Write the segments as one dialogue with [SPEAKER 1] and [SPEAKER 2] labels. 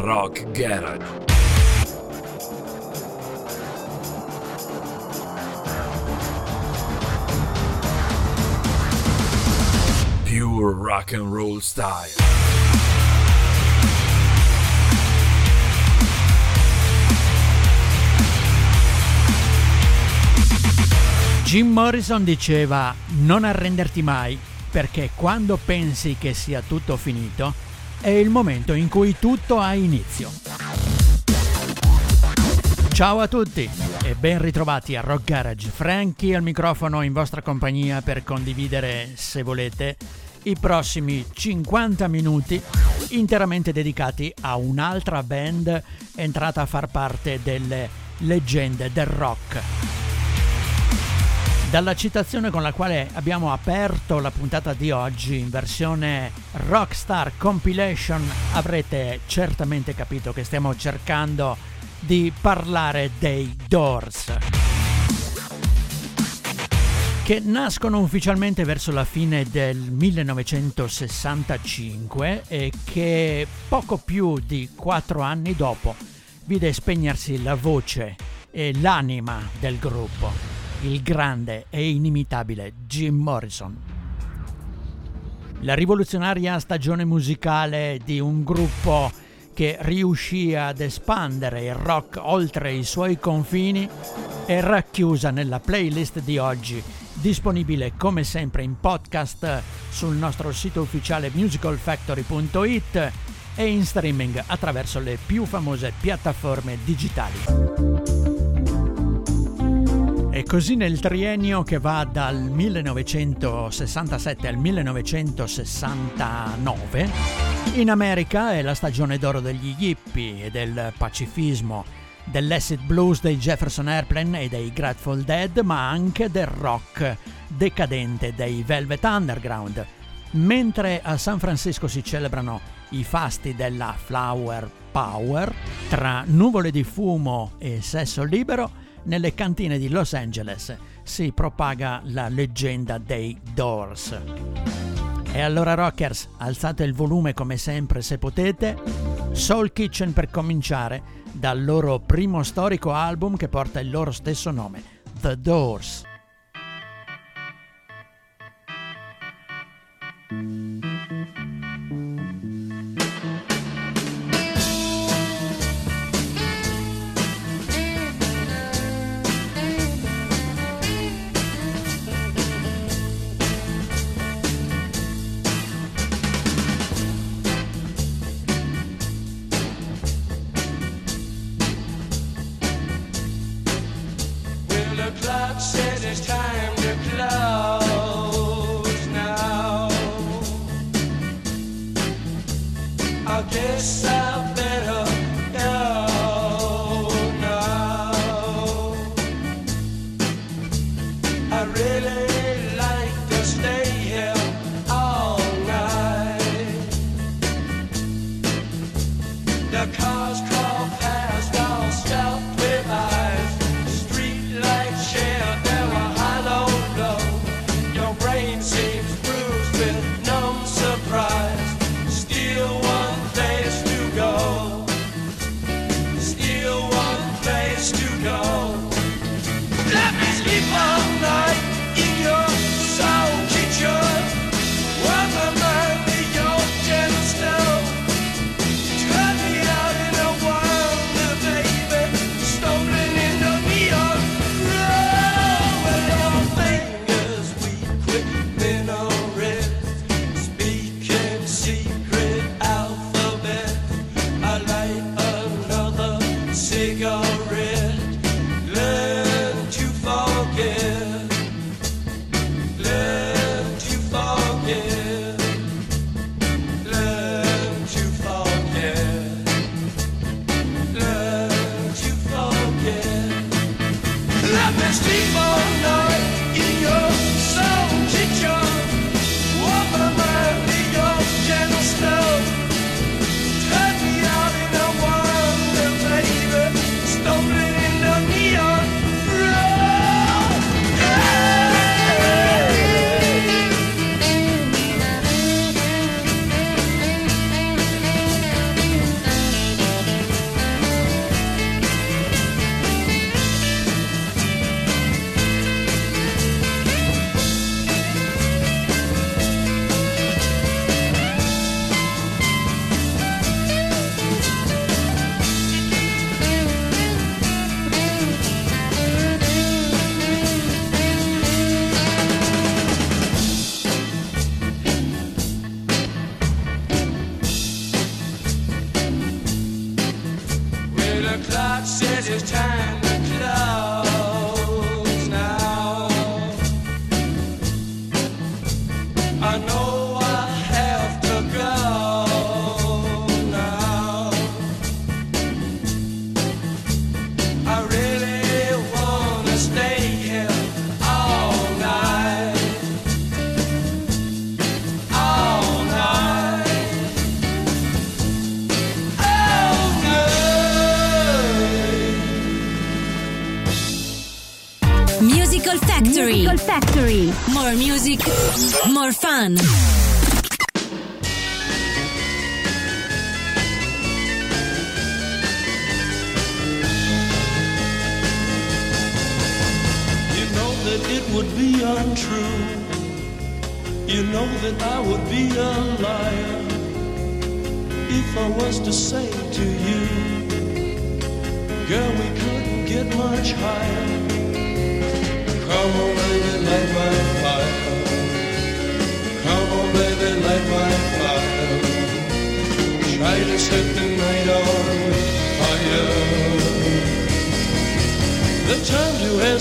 [SPEAKER 1] Rock Garage. Pure rock and roll style.
[SPEAKER 2] Jim Morrison diceva non arrenderti mai perché quando pensi che sia tutto finito è il momento in cui tutto ha inizio. Ciao a tutti e ben ritrovati a Rock Garage. Frankie al microfono in vostra compagnia per condividere, se volete, i prossimi 50 minuti interamente dedicati a un'altra band entrata a far parte delle leggende del rock. Dalla citazione con la quale abbiamo aperto la puntata di oggi in versione Rockstar Compilation avrete certamente capito che stiamo cercando di parlare dei Doors che nascono ufficialmente verso la fine del 1965 e che poco più di quattro anni dopo vide spegnersi la voce e l'anima del gruppo il grande e inimitabile Jim Morrison. La rivoluzionaria stagione musicale di un gruppo che riuscì ad espandere il rock oltre i suoi confini è racchiusa nella playlist di oggi, disponibile come sempre in podcast sul nostro sito ufficiale musicalfactory.it e in streaming attraverso le più famose piattaforme digitali. E così nel triennio che va dal 1967 al 1969, in America è la stagione d'oro degli hippie e del pacifismo, dell'acid blues dei Jefferson Airplane e dei Grateful Dead, ma anche del rock decadente dei Velvet Underground. Mentre a San Francisco si celebrano i fasti della Flower Power, tra nuvole di fumo e sesso libero, nelle cantine di Los Angeles si propaga la leggenda dei Doors. E allora rockers, alzate il volume come sempre se potete. Soul Kitchen per cominciare dal loro primo storico album che porta il loro stesso nome, The Doors.
[SPEAKER 3] More fun.
[SPEAKER 4] You know that it would be untrue. You know that I would be a liar if I was to say to you, girl, we couldn't get much higher.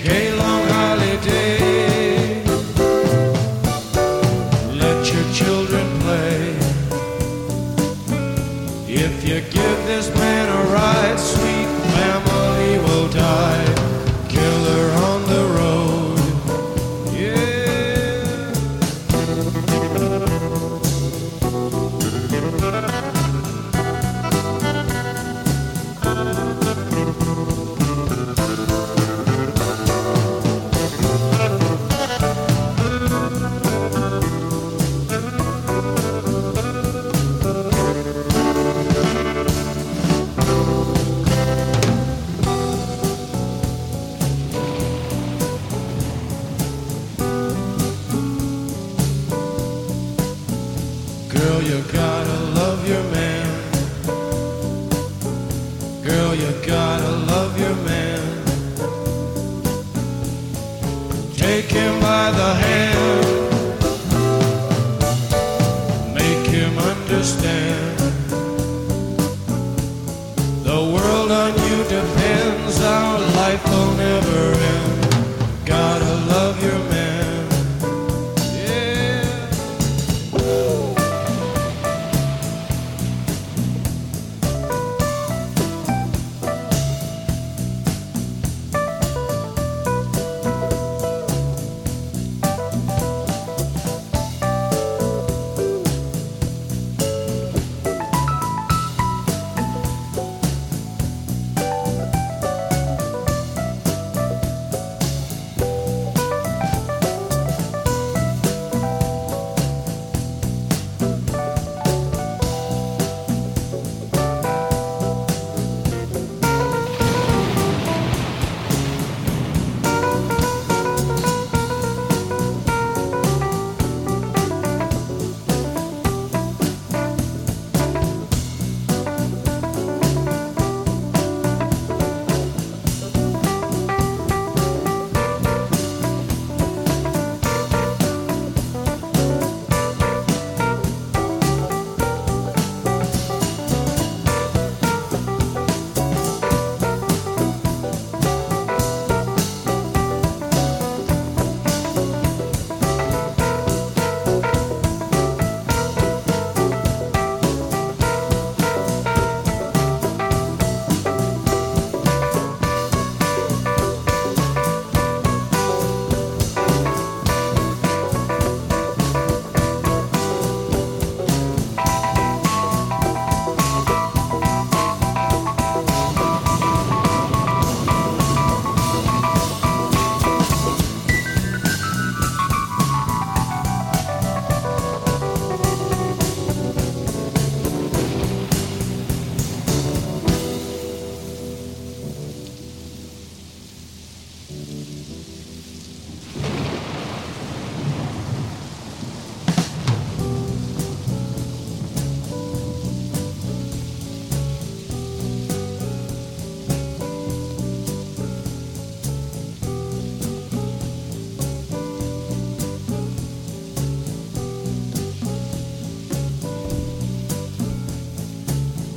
[SPEAKER 4] Take.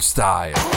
[SPEAKER 4] style.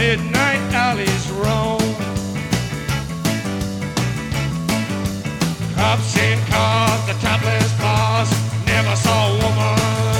[SPEAKER 5] midnight alleys roam. Cops in cars, the topless bars, never saw a woman.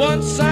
[SPEAKER 4] Once I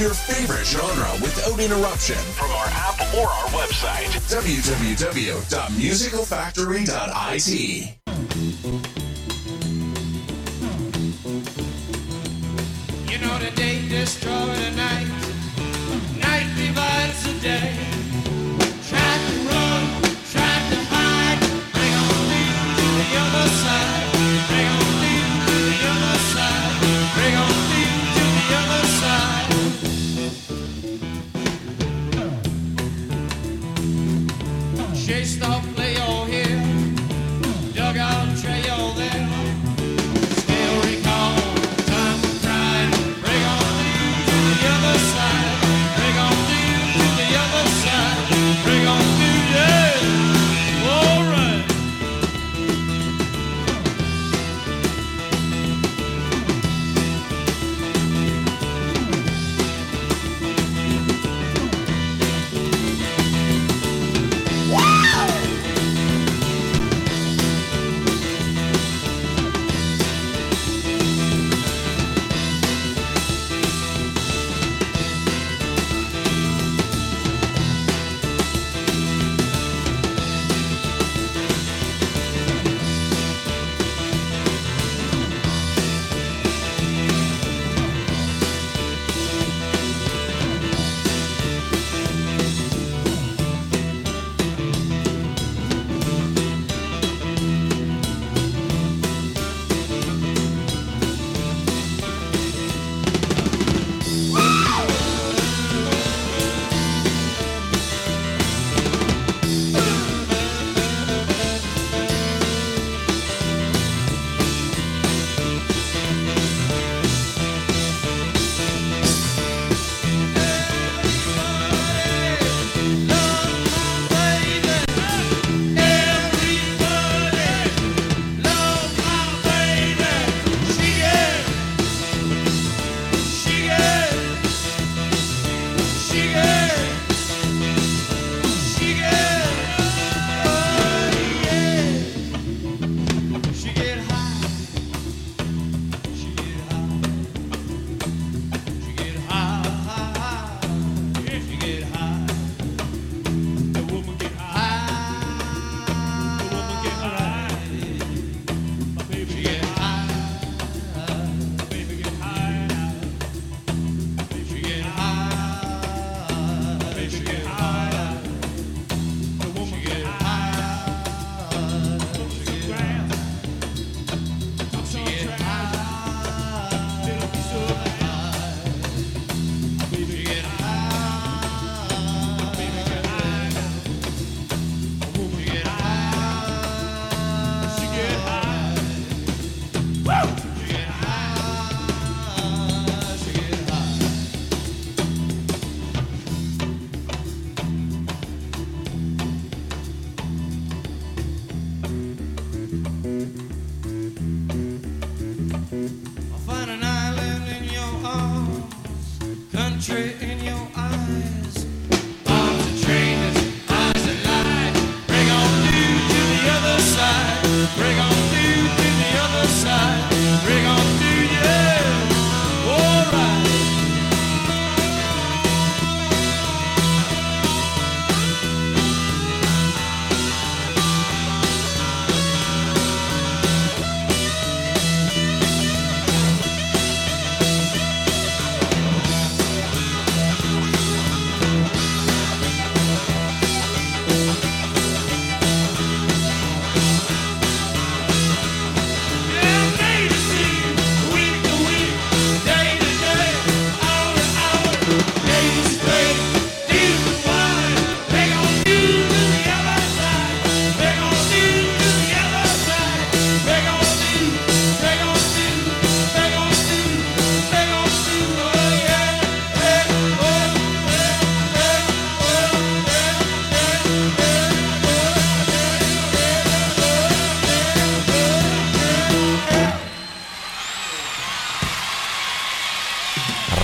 [SPEAKER 6] your favorite genre without interruption from our app or our website. www.musicalfactory.it.
[SPEAKER 4] You know the day destroys the night, night divides the day.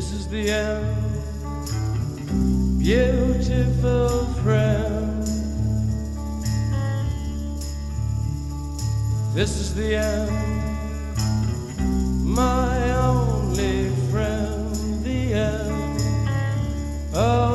[SPEAKER 4] This is the end, beautiful friend. This is the end, my only friend, the end of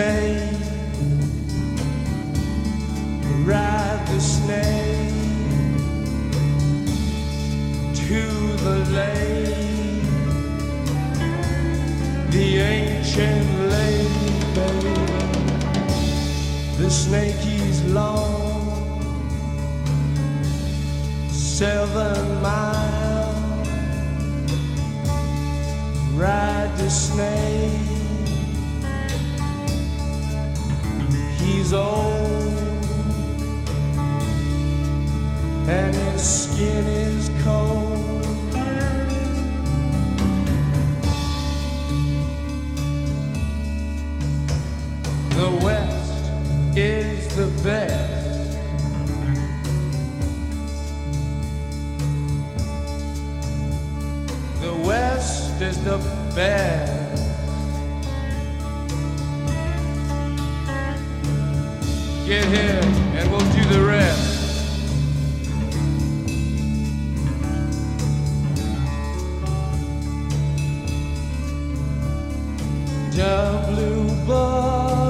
[SPEAKER 4] snake, ride the snake to the lake, the ancient lake, baby. The snake is long, seven miles. Ride the snake. He's old, and his skin is cold. The West is the best. The West is the best. Get here and we'll do the rest. Blue bus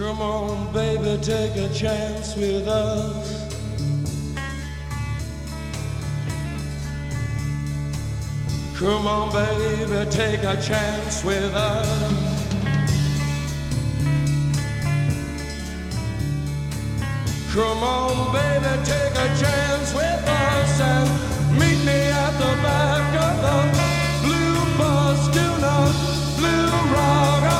[SPEAKER 4] Come on, baby, take a chance with us. Come on, baby, take a chance with us. Come on, baby, take a chance with us and meet me at the back of the blue bus. Do not blue rock